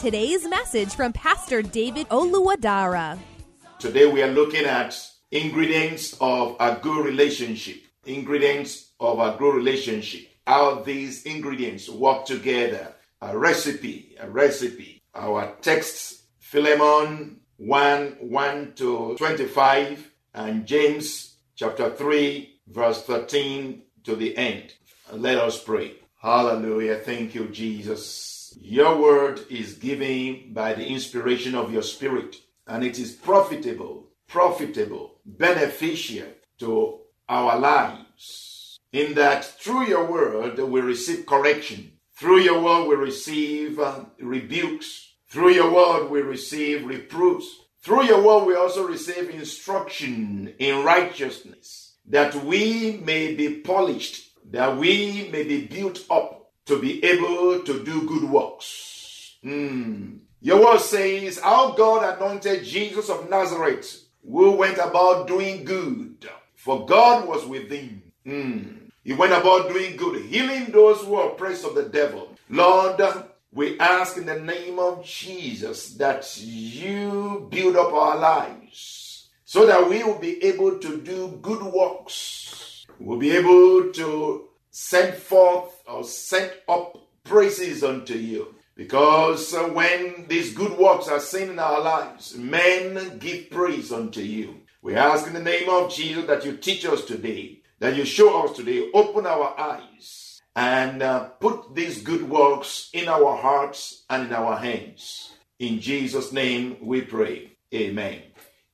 today's message from Pastor David Oluwadara. Today we are looking at ingredients of a good relationship. Ingredients of a good relationship. How these ingredients work together. A recipe, a recipe. Our texts, Philemon 1 1 to 25, and James chapter 3, verse 13 to the end. Let us pray. Hallelujah. Thank you, Jesus. Your word is given by the inspiration of your spirit, and it is profitable, profitable, beneficial to our lives. In that through your word we receive correction, through your word we receive uh, rebukes, through your word we receive reproofs, through your word we also receive instruction in righteousness, that we may be polished, that we may be built up to be able to do good works. Hmm. Your word says, Our God anointed Jesus of Nazareth, who went about doing good, for God was with him. Hmm. He went about doing good, healing those who are oppressed of the devil. Lord, we ask in the name of Jesus that you build up our lives so that we will be able to do good works. We'll be able to send forth or send up praises unto you. Because when these good works are seen in our lives, men give praise unto you. We ask in the name of Jesus that you teach us today, that you show us today, open our eyes, and uh, put these good works in our hearts and in our hands. In Jesus' name we pray. Amen.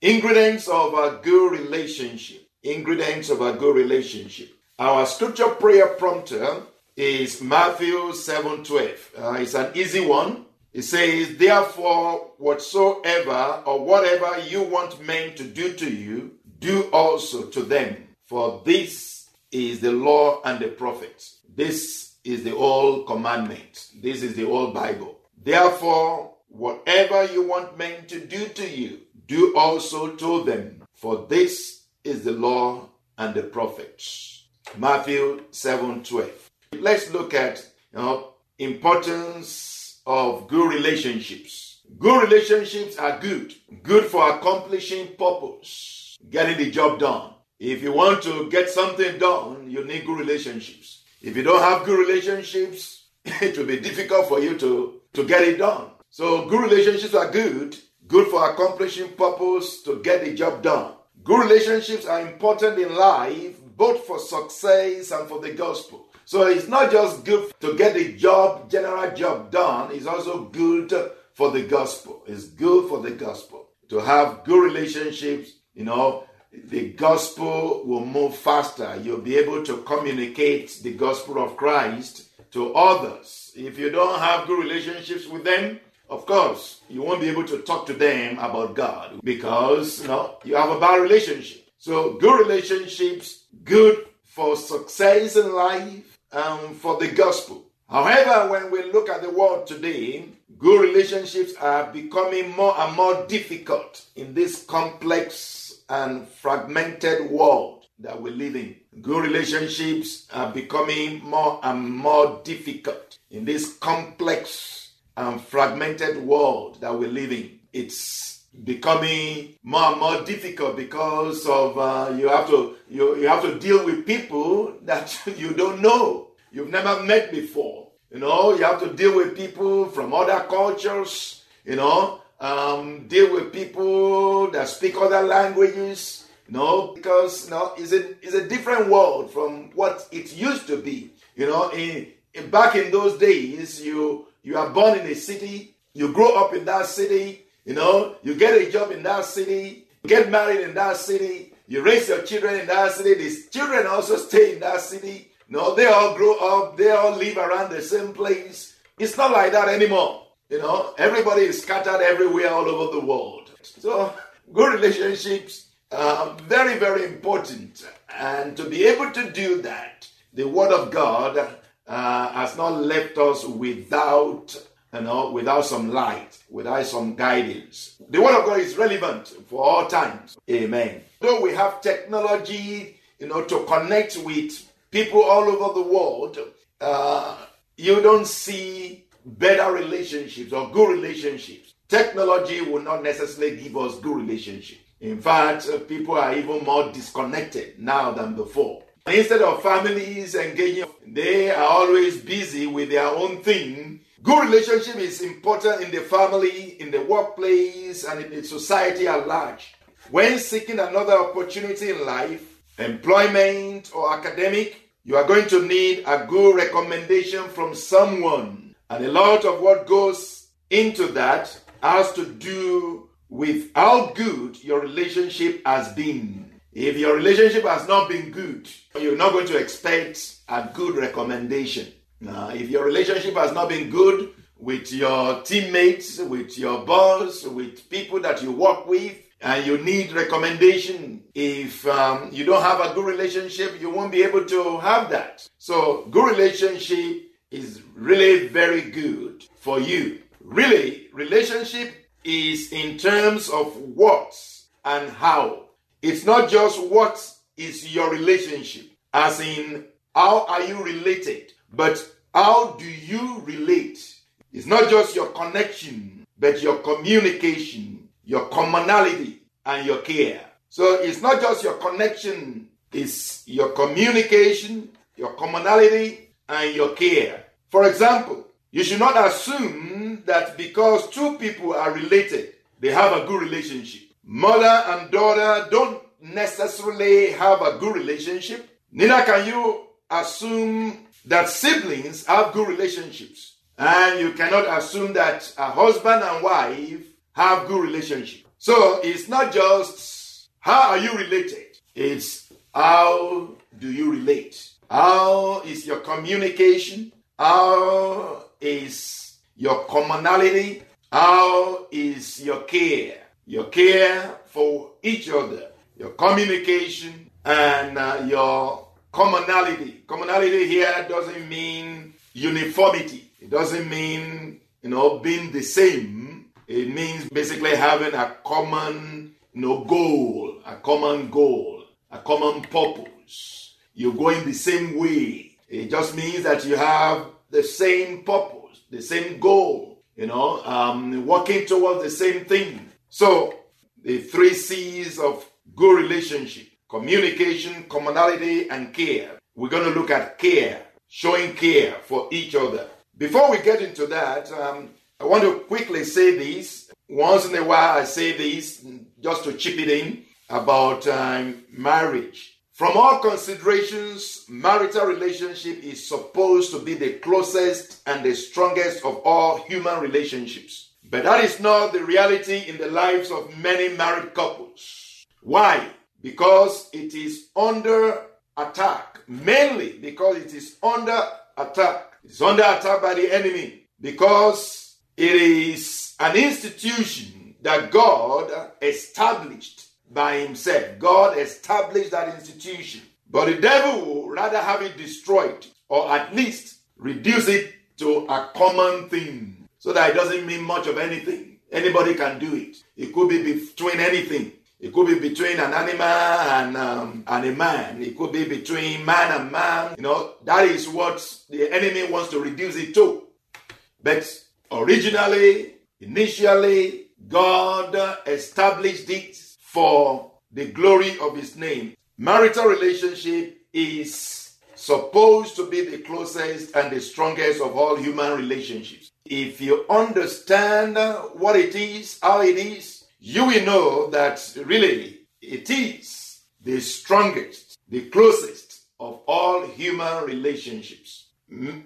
Ingredients of a good relationship. Ingredients of a good relationship. Our scripture prayer prompter is Matthew 7 12. Uh, it's an easy one. It says, Therefore, whatsoever or whatever you want men to do to you, do also to them. For this is the law and the prophets. This is the old commandment. This is the old Bible. Therefore, whatever you want men to do to you, do also to them. For this is the law and the prophets. Matthew 7 12. Let's look at you know, importance of good relationships. Good relationships are good. Good for accomplishing purpose, getting the job done. If you want to get something done, you need good relationships. If you don't have good relationships, it will be difficult for you to, to get it done. So good relationships are good, good for accomplishing purpose to get the job done. Good relationships are important in life, both for success and for the gospel. So it's not just good to get the job, general job done, it's also good for the gospel. It's good for the gospel. To have good relationships, you know, the gospel will move faster. You'll be able to communicate the gospel of Christ to others. If you don't have good relationships with them, of course, you won't be able to talk to them about God because you know you have a bad relationship. So good relationships, good for success in life and for the gospel. However, when we look at the world today, good relationships are becoming more and more difficult in this complex and fragmented world. that we live in. Good relationships are becoming more and more difficult in this complex and fragmented world that we live in. It's becoming more and more difficult because of uh, you have to you, you have to deal with people that you don't know. You've never met before you know. You have to deal with people from other cultures you know. Um, deal with people that speak other languages you know because you know it's a, it's a different world from what it used to be you know. In, in back in those days you you are born in a city you grow up in that city you know, you get a job in that city, get married in that city, you raise your children in that city, these children also stay in that city. You know, they all grow up, they all live around the same place. It's not like that anymore. You know, everybody is scattered everywhere all over the world. So, good relationships are very, very important. And to be able to do that, the Word of God uh, has not left us without you know, without some light, without some guidance. The Word of God is relevant for all times. Amen. Though we have technology, you know, to connect with people all over the world, uh, you don't see better relationships or good relationships. Technology will not necessarily give us good relationships. In fact, uh, people are even more disconnected now than before. Instead of families engaging, they are always busy with their own thing Good relationship is important in the family, in the workplace, and in the society at large. When seeking another opportunity in life, employment, or academic, you are going to need a good recommendation from someone. And a lot of what goes into that has to do with how good your relationship has been. If your relationship has not been good, you're not going to expect a good recommendation. Now, if your relationship has not been good with your teammates, with your boss, with people that you work with, and you need recommendation, if um, you don't have a good relationship, you won't be able to have that. So, good relationship is really very good for you. Really, relationship is in terms of what and how. It's not just what is your relationship, as in how are you related but how do you relate? It's not just your connection, but your communication, your commonality, and your care. So it's not just your connection, it's your communication, your commonality, and your care. For example, you should not assume that because two people are related, they have a good relationship. Mother and daughter don't necessarily have a good relationship. Neither can you assume that siblings have good relationships. And you cannot assume that a husband and wife have good relationship. So it's not just how are you related? It's how do you relate? How is your communication? How is your commonality? How is your care? Your care for each other, your communication, and uh, your commonality. Commonality here doesn't mean uniformity. It doesn't mean, you know, being the same. It means basically having a common, you know, goal, a common goal, a common purpose. You're going the same way. It just means that you have the same purpose, the same goal, you know, um, working towards the same thing. So, the three C's of good relationship communication, commonality, and care. We're going to look at care, showing care for each other. Before we get into that, um, I want to quickly say this. Once in a while, I say this just to chip it in about um, marriage. From all considerations, marital relationship is supposed to be the closest and the strongest of all human relationships. But that is not the reality in the lives of many married couples. Why? Because it is under attack, mainly because it is under attack. It's under attack by the enemy because it is an institution that God established by himself. God established that institution. But the devil will rather have it destroyed or at least reduce it to a common thing so that it doesn't mean much of anything. Anybody can do it. It could be between anything It could be between an animal and, um, and a man. It could be between man and man. You know, that is what the enemy wants to reduce it to. But originally, initially, God established it for the glory of his name. Marital relationship is supposed to be the closest and the strongest of all human relationships. If you understand what it is, how it is, you will know that really it is the strongest, the closest of all human relationships.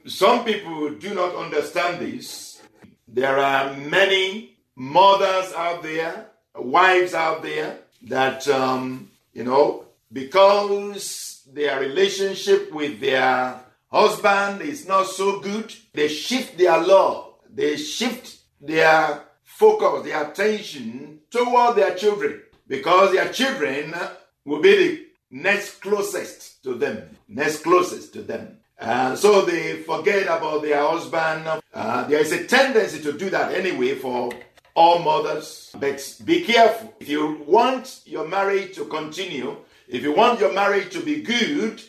Some people do not understand this. There are many mothers out there, wives out there that, um, you know, because their relationship with their husband is not so good, they shift their love, they shift their focus, their attention toward their children because their children will be the next closest to them, next closest to them. And so they forget about their husband. Uh, there is a tendency to do that anyway for all mothers. But be careful. If you want your marriage to continue, if you want your marriage to be good,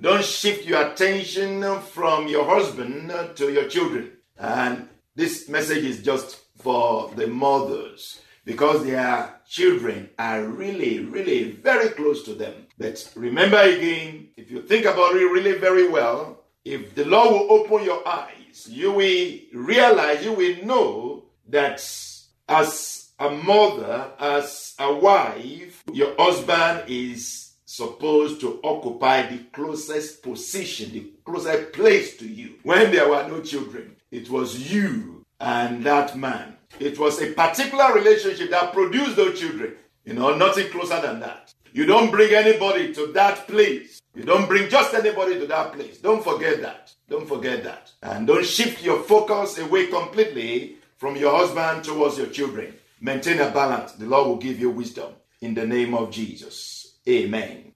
don't shift your attention from your husband to your children. And this message is just for the mothers because their children are really, really very close to them. But remember again, if you think about it really very well, if the Lord will open your eyes, you will realize, you will know that as a mother, as a wife, your husband is supposed to occupy the closest position, the closest place to you. When there were no children, it was you and that man. It was a particular relationship that produced those children. You know, nothing closer than that. You don't bring anybody to that place. You don't bring just anybody to that place. Don't forget that. Don't forget that. And don't shift your focus away completely from your husband towards your children. Maintain a balance. The Lord will give you wisdom. In the name of Jesus. Amen.